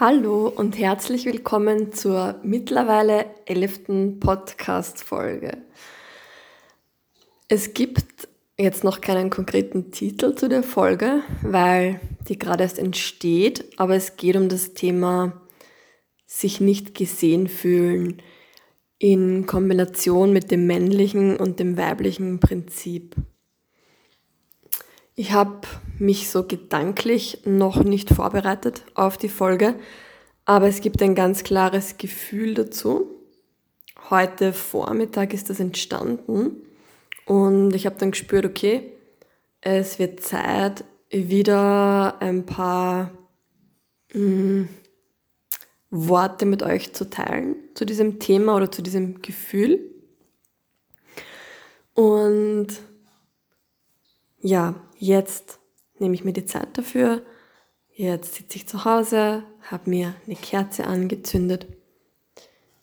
Hallo und herzlich willkommen zur mittlerweile elften Podcast-Folge. Es gibt jetzt noch keinen konkreten Titel zu der Folge, weil die gerade erst entsteht, aber es geht um das Thema sich nicht gesehen fühlen in Kombination mit dem männlichen und dem weiblichen Prinzip. Ich habe mich so gedanklich noch nicht vorbereitet auf die Folge, aber es gibt ein ganz klares Gefühl dazu. Heute Vormittag ist das entstanden und ich habe dann gespürt, okay, es wird Zeit, wieder ein paar mh, mm, Worte mit euch zu teilen zu diesem Thema oder zu diesem Gefühl. Und ja, jetzt nehme ich mir die Zeit dafür. Jetzt sitze ich zu Hause, habe mir eine Kerze angezündet.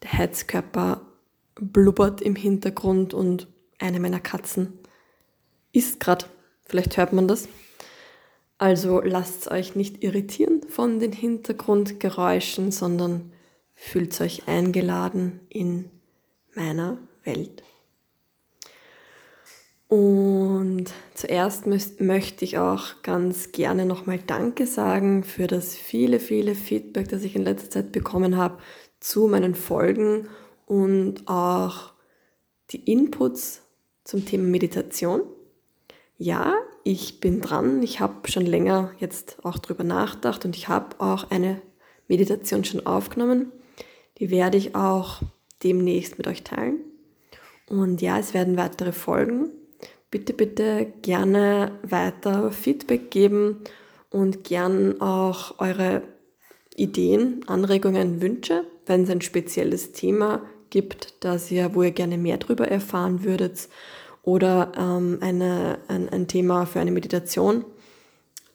Der Heizkörper blubbert im Hintergrund und eine meiner Katzen isst gerade. Vielleicht hört man das. Also lasst euch nicht irritieren von den Hintergrundgeräuschen, sondern fühlt euch eingeladen in meiner Welt. Und zuerst möchte ich auch ganz gerne nochmal Danke sagen für das viele, viele Feedback, das ich in letzter Zeit bekommen habe zu meinen Folgen und auch die Inputs zum Thema Meditation. Ja, ich bin dran. Ich habe schon länger jetzt auch drüber nachgedacht und ich habe auch eine Meditation schon aufgenommen. Die werde ich auch demnächst mit euch teilen. Und ja, es werden weitere Folgen bitte, bitte gerne weiter Feedback geben und gern auch eure Ideen, Anregungen, Wünsche, wenn es ein spezielles Thema gibt, das ihr, wo ihr gerne mehr darüber erfahren würdet oder ähm, eine, ein, ein Thema für eine Meditation,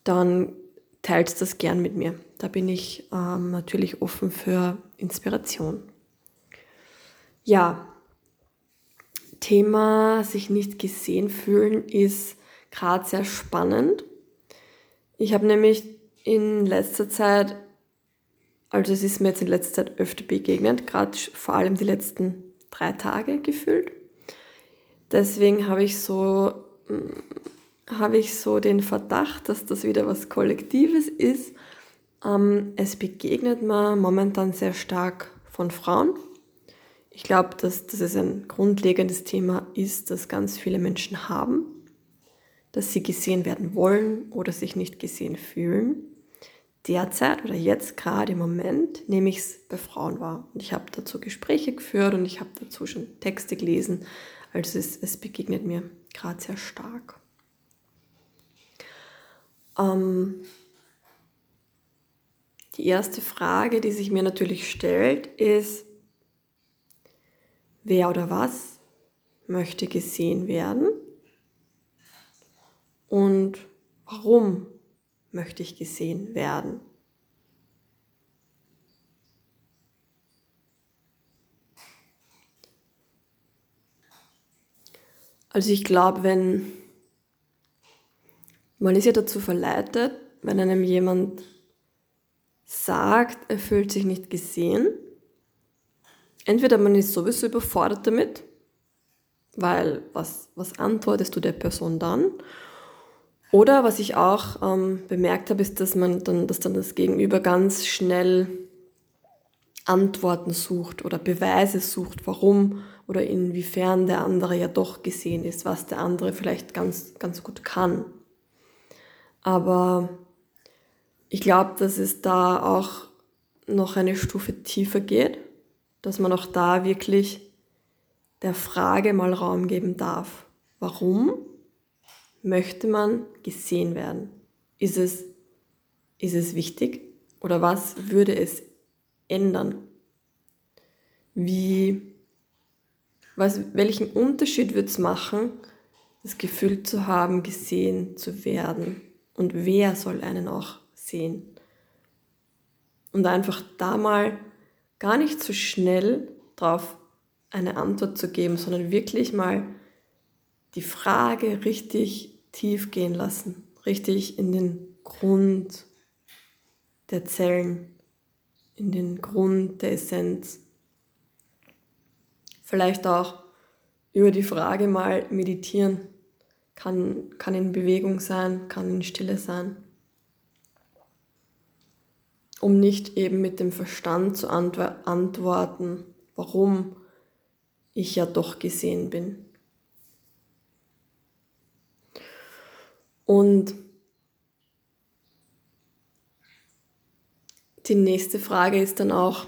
dann teilt das gern mit mir. Da bin ich ähm, natürlich offen für Inspiration. Ja, Thema sich nicht gesehen fühlen ist gerade sehr spannend. Ich habe nämlich in letzter Zeit, also es ist mir jetzt in letzter Zeit öfter begegnet, gerade vor allem die letzten drei Tage gefühlt. Deswegen habe ich so mm, habe ich so den Verdacht, dass das wieder was Kollektives ist. Ähm, es begegnet mir momentan sehr stark von Frauen ich glaube, dass, dass es ein grundlegendes Thema ist, das ganz viele Menschen haben, dass sie gesehen werden wollen oder sich nicht gesehen fühlen. Derzeit oder jetzt gerade im Moment nehme ich es bei Frauen wahr. Und ich habe dazu Gespräche geführt und ich habe dazu schon Texte gelesen. Also es, es begegnet mir gerade sehr stark. Ähm, die erste Frage, die sich mir natürlich stellt, ist, Wer oder was möchte gesehen werden? Und warum möchte ich gesehen werden? Also ich glaube, wenn man ist ja dazu verleitet, wenn einem jemand sagt, er fühlt sich nicht gesehen, entweder man ist sowieso überfordert damit, weil was, was antwortest du der Person dann? Oder was ich auch ähm, bemerkt habe, ist, dass man dann, dass dann das Gegenüber ganz schnell Antworten sucht oder Beweise sucht, warum oder inwiefern der andere ja doch gesehen ist, was der andere vielleicht ganz, ganz gut kann. Aber ich glaube, dass es da auch noch eine Stufe tiefer geht dass man auch da wirklich der Frage mal Raum geben darf. Warum möchte man gesehen werden? Ist es, ist es wichtig? Oder was würde es ändern? Wie, was, welchen Unterschied würde es machen, das Gefühl zu haben, gesehen zu werden? Und wer soll einen auch sehen? Und einfach da mal gar nicht so schnell darauf eine Antwort zu geben, sondern wirklich mal die Frage richtig tief gehen lassen, richtig in den Grund der Zellen in den Grund der Essenz. Vielleicht auch über die Frage mal meditieren. Kann, kann in Bewegung sein, kann in Stille sein. Um nicht eben mit dem Verstand zu antworten, warum ich ja doch gesehen bin. Und die nächste Frage ist dann auch,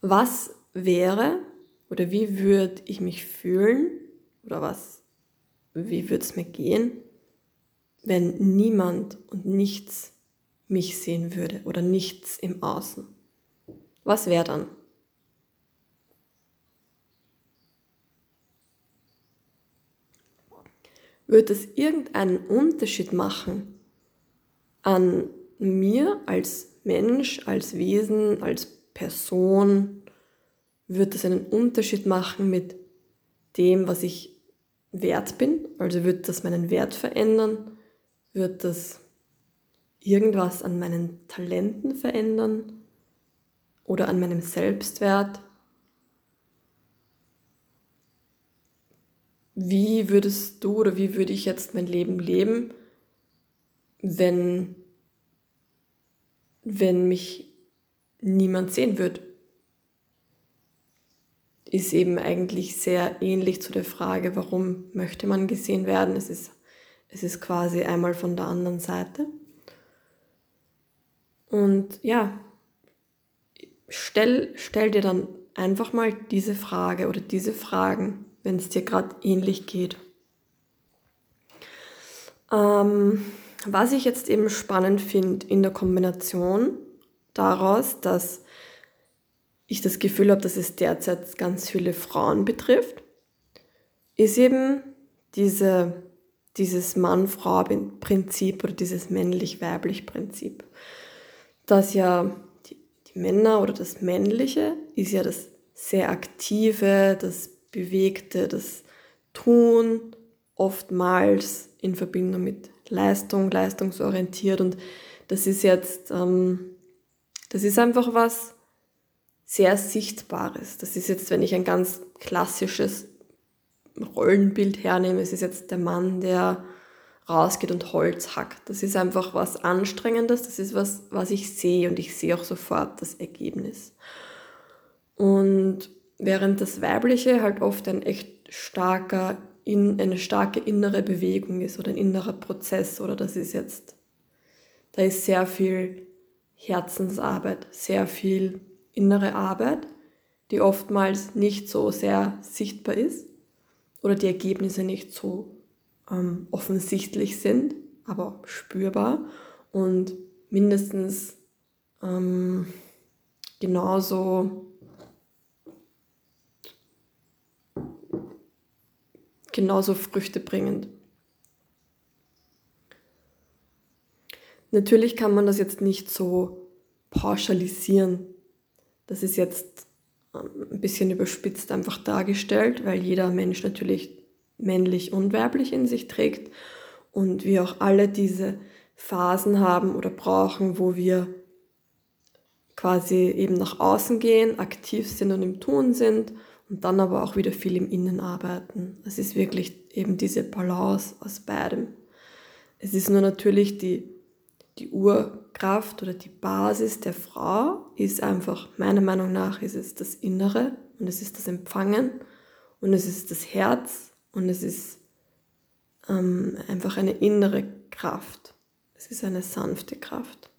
was wäre oder wie würde ich mich fühlen oder was, wie würde es mir gehen, wenn niemand und nichts mich sehen würde oder nichts im Außen? Was wäre dann? Wird es irgendeinen Unterschied machen an mir als Mensch, als Wesen, als Person? Wird es einen Unterschied machen mit dem, was ich wert bin? Also wird das meinen Wert verändern? Wird das irgendwas an meinen Talenten verändern? Oder an meinem Selbstwert? wie würdest du oder wie würde ich jetzt mein Leben leben, wenn, wenn mich niemand sehen würde? Ist eben eigentlich sehr ähnlich zu der Frage, warum möchte man gesehen werden? Es ist, es ist quasi einmal von der anderen Seite. Und ja, stell, stell dir dann einfach mal diese Frage oder diese Fragen wenn es dir gerade ähnlich geht. Ähm, was ich jetzt eben spannend finde in der Kombination daraus, dass ich das Gefühl habe, dass es derzeit ganz viele Frauen betrifft, ist eben diese, dieses Mann-Frau-Prinzip oder dieses männlich-weiblich-Prinzip. Dass ja die, die Männer oder das Männliche ist ja das sehr aktive, das Bewegte, das Tun, oftmals in Verbindung mit Leistung, leistungsorientiert. Und das ist jetzt, ähm, das ist einfach was sehr Sichtbares. Das ist jetzt, wenn ich ein ganz klassisches Rollenbild hernehme, es ist jetzt der Mann, der rausgeht und Holz hackt. Das ist einfach was Anstrengendes, das ist was, was ich sehe und ich sehe auch sofort das Ergebnis. Und während das Weibliche halt oft ein echt starker, in, eine starke innere Bewegung ist oder ein innerer Prozess oder das ist jetzt, da ist sehr viel Herzensarbeit, sehr viel innere Arbeit, die oftmals nicht so sehr sichtbar ist oder die Ergebnisse nicht so ähm, offensichtlich sind, aber spürbar und mindestens ähm, genauso genauso früchtebringend. Natürlich kann man das jetzt nicht so pauschalisieren. Das ist jetzt ähm, ein bisschen überspitzt einfach dargestellt, weil jeder Mensch natürlich männlich und weiblich in sich trägt und wir auch alle diese Phasen haben oder brauchen, wo wir quasi eben nach außen gehen, aktiv sind und im Tun sind und dann aber auch wieder viel im Innen arbeiten. Es ist wirklich eben diese Balance aus beidem. Es ist nur natürlich die, die Urkraft oder die Basis der Frau ist einfach, meiner Meinung nach, ist es das Innere und es ist das Empfangen und es ist das Herz und es ist ähm, einfach eine innere Kraft. Es ist eine sanfte Kraft.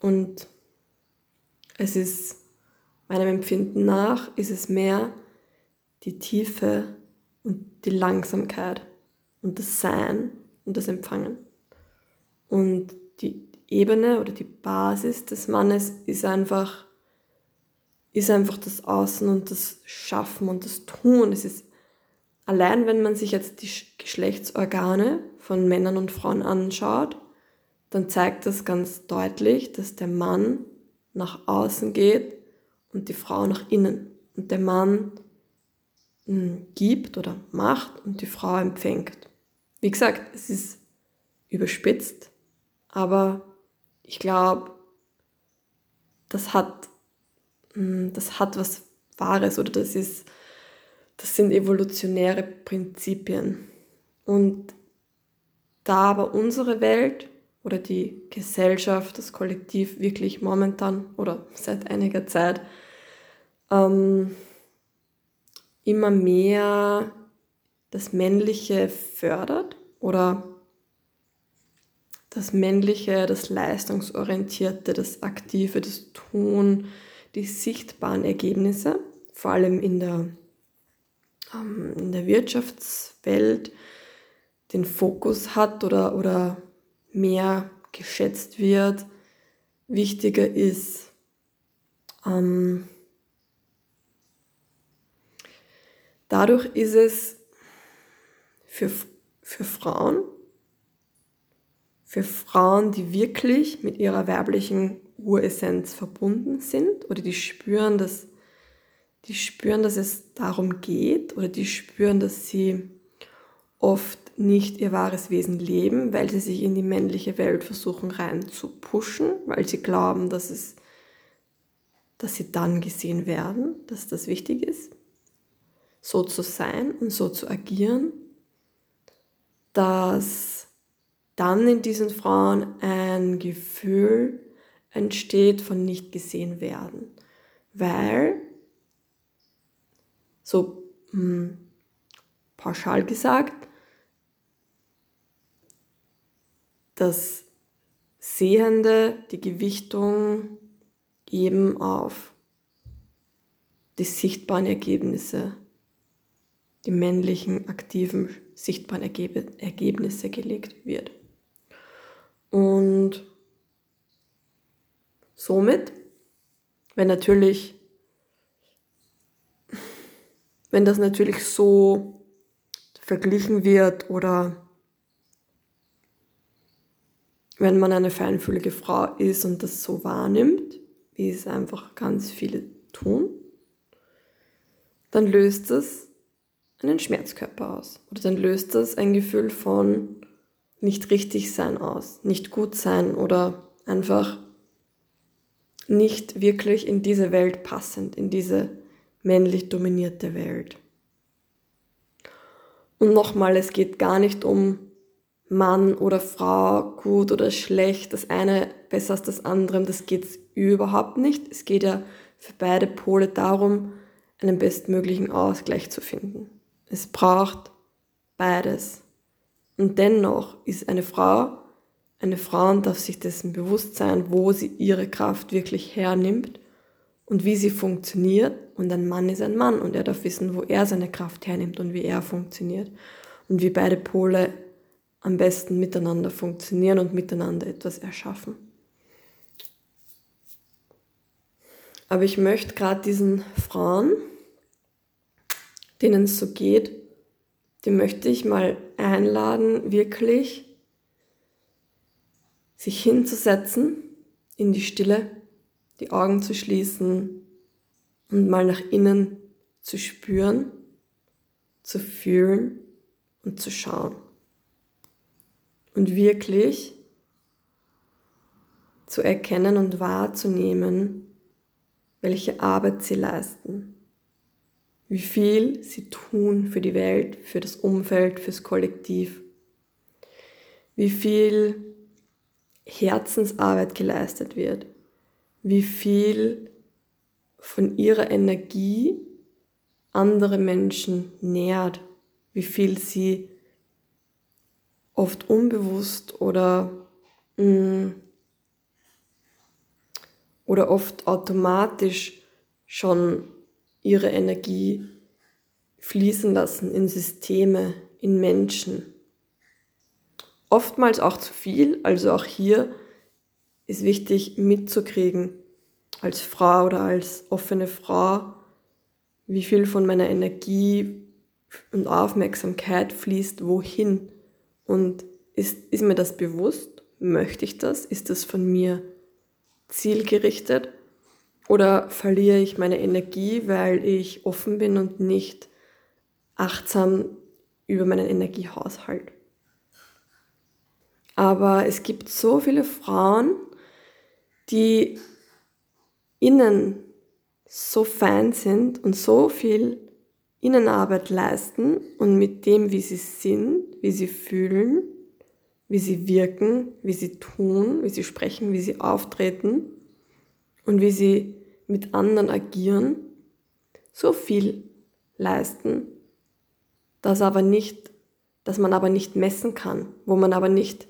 Und es ist Meinem Empfinden nach ist es mehr die Tiefe und die Langsamkeit und das Sein und das Empfangen. Und die Ebene oder die Basis des Mannes ist einfach, ist einfach das Außen und das Schaffen und das Tun. Es ist allein, wenn man sich jetzt die Geschlechtsorgane von Männern und Frauen anschaut, dann zeigt das ganz deutlich, dass der Mann nach außen geht und die Frau nach innen. Und der Mann hm, gibt oder macht und die Frau empfängt. Wie gesagt, es ist überspitzt, aber ich glaube, das hat, hm, das hat was Wahres oder das ist, das sind evolutionäre Prinzipien. Und da aber unsere Welt oder die Gesellschaft, das Kollektiv wirklich momentan oder seit einiger Zeit ähm, immer mehr das Männliche fördert oder das Männliche, das Leistungsorientierte, das Aktive, das Tun, die sichtbaren Ergebnisse, vor allem in der, ähm, in der Wirtschaftswelt, den Fokus hat oder, oder mehr geschätzt wird. Wichtiger ist, ähm, dadurch ist es für, für Frauen, für Frauen, die wirklich mit ihrer weiblichen Uressenz verbunden sind oder die spüren, dass die spüren, dass es darum geht oder die spüren, dass sie oft nicht ihr wahres Wesen leben, weil sie sich in die männliche Welt versuchen rein zu pushen, weil sie glauben, dass es dass sie dann gesehen werden, dass das wichtig ist, so zu sein und so zu agieren, dass dann in diesen Frauen ein Gefühl entsteht von nicht gesehen werden, weil so mh, hm, pauschal gesagt, das Sehende, die Gewichtung eben auf die sichtbaren Ergebnisse, die männlichen, aktiven, sichtbaren Ergebnisse gelegt wird. Und somit, wenn natürlich, wenn das natürlich so verglichen wird oder wenn man eine feinfühlige Frau ist und das so wahrnimmt, wie es einfach ganz viele tun, dann löst das einen Schmerzkörper aus. Oder dann löst das ein Gefühl von nicht richtig sein aus, nicht gut sein oder einfach nicht wirklich in diese Welt passend, in diese männlich dominierte Welt. Und nochmal, es geht gar nicht um Mann oder Frau, gut oder schlecht, das eine besser als das andere, das geht überhaupt nicht. Es geht ja für beide Pole darum, einen bestmöglichen Ausgleich zu finden. Es braucht beides. Und dennoch ist eine Frau eine Frau und darf sich dessen bewusst sein, wo sie ihre Kraft wirklich hernimmt und wie sie funktioniert. Und ein Mann ist ein Mann und er darf wissen, wo er seine Kraft hernimmt und wie er funktioniert. Und wie beide Pole am besten miteinander funktionieren und miteinander etwas erschaffen. Aber ich möchte gerade diesen Frauen, denen es so geht, die möchte ich mal einladen, wirklich sich hinzusetzen in die Stille, die Augen zu schließen und mal nach innen zu spüren, zu fühlen und zu schauen. Und wirklich zu erkennen und wahrzunehmen, welche Arbeit sie leisten, wie viel sie tun für die Welt, für das Umfeld, fürs Kollektiv, wie viel Herzensarbeit geleistet wird, wie viel von ihrer Energie andere Menschen nährt, wie viel sie oft unbewusst oder, mh, mm, oder oft automatisch schon ihre Energie fließen lassen in Systeme, in Menschen. Oftmals auch zu viel, also auch hier ist wichtig mitzukriegen, als Frau oder als offene Frau, wie viel von meiner Energie und Aufmerksamkeit fließt wohin und ist, ist mir das bewusst? Möchte ich das? Ist das von mir zielgerichtet? Oder verliere ich meine Energie, weil ich offen bin und nicht achtsam über meinen Energiehaushalt? Aber es gibt so viele Frauen, die innen so fein sind und so viel Innenarbeit leisten und mit dem, wie sie sind, wie sie fühlen, wie sie wirken, wie sie tun, wie sie sprechen, wie sie auftreten und wie sie mit anderen agieren, so viel leisten, dass aber nicht, dass man aber nicht messen kann, wo man aber nicht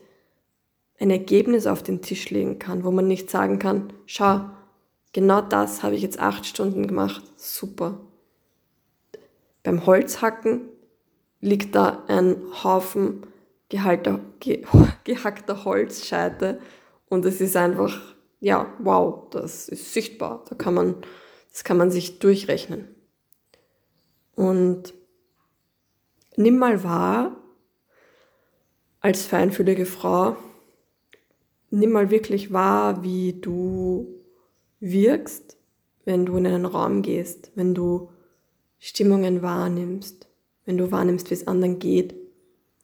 ein Ergebnis auf den Tisch legen kann, wo man nicht sagen kann, schau, genau das habe ich jetzt acht Stunden gemacht, super. Beim Holzhacken liegt da ein Haufen gehalter, ge, gehackter Holzscheite und es ist einfach, ja, wow, das ist sichtbar, da kann man, das kann man sich durchrechnen. Und nimm mal wahr, als feinfühlige Frau, nimm mal wirklich wahr, wie du wirkst, wenn du in einen Raum gehst, wenn du Stimmungen wahrnimmst, wenn du wahrnimmst, wie es anderen geht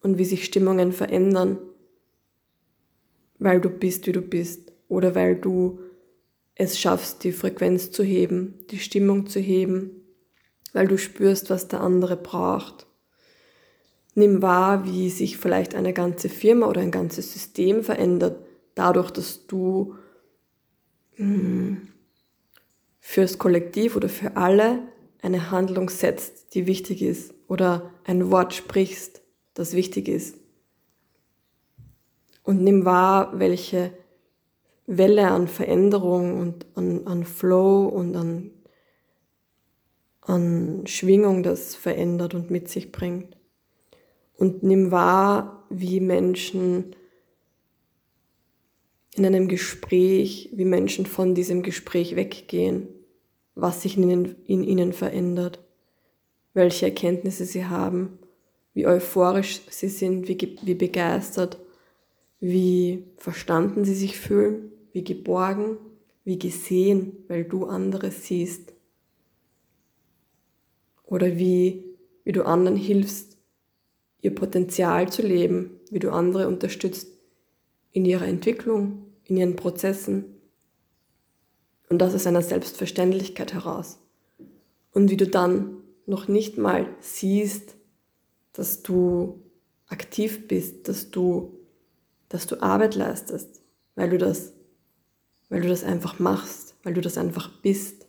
und wie sich Stimmungen verändern, weil du bist, wie du bist oder weil du es schaffst, die Frequenz zu heben, die Stimmung zu heben, weil du spürst, was der andere braucht. Nimm wahr, wie sich vielleicht eine ganze Firma oder ein ganzes System verändert, dadurch, dass du hm, fürs Kollektiv oder für alle eine Handlung setzt, die wichtig ist, oder ein Wort sprichst, das wichtig ist. Und nimm wahr, welche Welle an Veränderung und an, an Flow und an an Schwingung das verändert und mit sich bringt. Und nimm wahr, wie Menschen in einem Gespräch, wie Menschen von diesem Gespräch weggehen, was sich in ihnen, in ihnen verändert, welche Erkenntnisse sie haben, wie euphorisch sie sind, wie, wie begeistert, wie verstanden sie sich fühlen, wie geborgen, wie gesehen, weil du andere siehst. Oder wie, wie du anderen hilfst, ihr Potenzial zu leben, wie du andere unterstützt in ihrer Entwicklung, in ihren Prozessen. Und das aus einer Selbstverständlichkeit heraus. Und wie du dann noch nicht mal siehst, dass du aktiv bist, dass du, dass du Arbeit leistest, weil du das, weil du das einfach machst, weil du das einfach bist.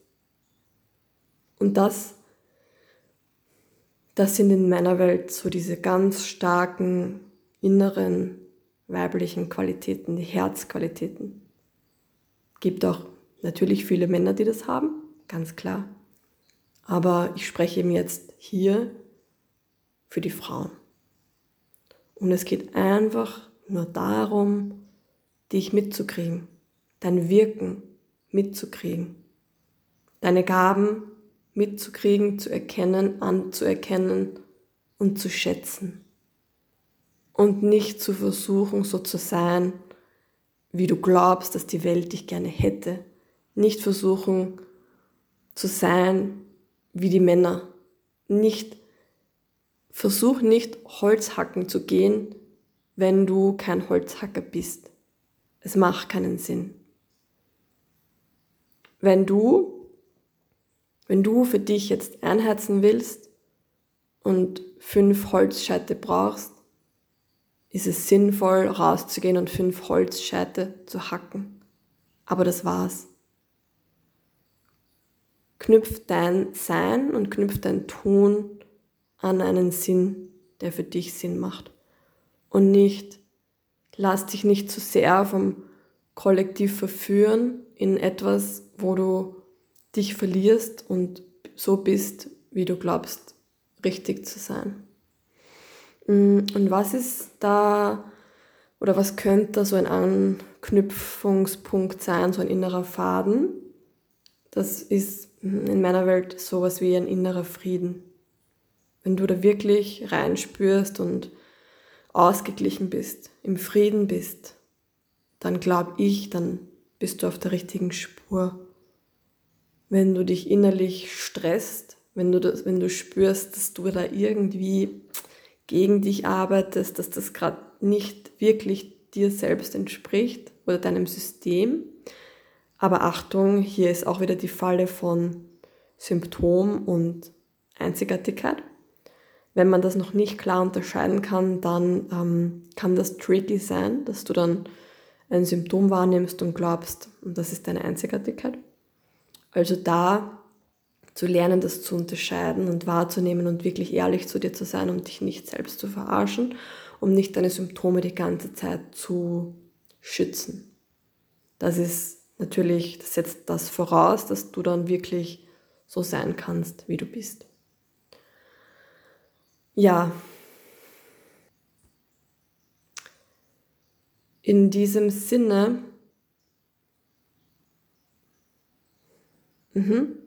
Und das das sind in meiner Welt so diese ganz starken inneren weiblichen Qualitäten, die Herzqualitäten. Gibt auch natürlich viele Männer, die das haben, ganz klar. Aber ich spreche eben jetzt hier für die Frauen. Und es geht einfach nur darum, dich mitzukriegen, dein Wirken mitzukriegen, deine Gaben mitzukriegen, zu erkennen, anzuerkennen und zu schätzen. Und nicht zu versuchen, so zu sein, wie du glaubst, dass die Welt dich gerne hätte. Nicht versuchen zu sein wie die Männer. Nicht, versuch nicht Holzhacken zu gehen, wenn du kein Holzhacker bist. Es macht keinen Sinn. Wenn du wenn du für dich jetzt einherzen willst und fünf Holzscheite brauchst, ist es sinnvoll, rauszugehen und fünf Holzscheite zu hacken. Aber das war's. Knüpf dein Sein und knüpf dein Tun an einen Sinn, der für dich Sinn macht. Und nicht, lass dich nicht zu sehr vom Kollektiv verführen in etwas, wo du dich verlierst und so bist, wie du glaubst, richtig zu sein. Mm, und was ist da oder was könnte da so ein Anknüpfungspunkt sein, so ein innerer Faden? Das ist in meiner Welt sowas wie ein innerer Frieden. Wenn du da wirklich reinspürst und ausgeglichen bist, im Frieden bist, dann glaube ich, dann bist du auf der richtigen Spur wenn du dich innerlich stresst, wenn du, das, wenn du spürst, dass du da irgendwie gegen dich arbeitest, dass das gerade nicht wirklich dir selbst entspricht oder deinem System, Aber Achtung, hier ist auch wieder die Falle von Symptom und Einzigartigkeit. Wenn man das noch nicht klar unterscheiden kann, dann ähm, kann das tricky sein, dass du dann ein Symptom wahrnimmst und glaubst, und das ist deine Einzigartigkeit. Also da zu lernen, das zu unterscheiden und wahrzunehmen und wirklich ehrlich zu dir zu sein und dich nicht selbst zu verarschen, um nicht deine Symptome die ganze Zeit zu schützen. Das ist natürlich, das setzt das voraus, dass du dann wirklich so sein kannst, wie du bist. Ja. In diesem Sinne mhm,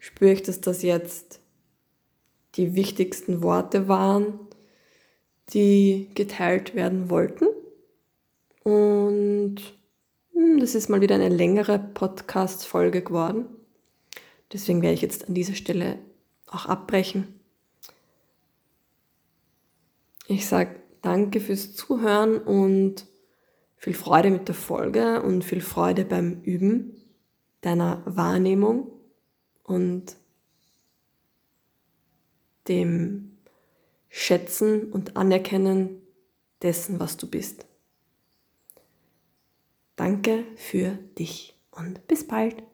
spüre ich, dass das jetzt die wichtigsten Worte waren, die geteilt werden wollten. Und hm, das ist mal wieder eine längere Podcast-Folge geworden. Deswegen werde ich jetzt an dieser Stelle auch abbrechen. Ich sage danke fürs Zuhören und viel Freude mit der Folge und viel Freude beim Üben deiner Wahrnehmung und dem Schätzen und Anerkennen dessen, was du bist. Danke für dich und bis bald.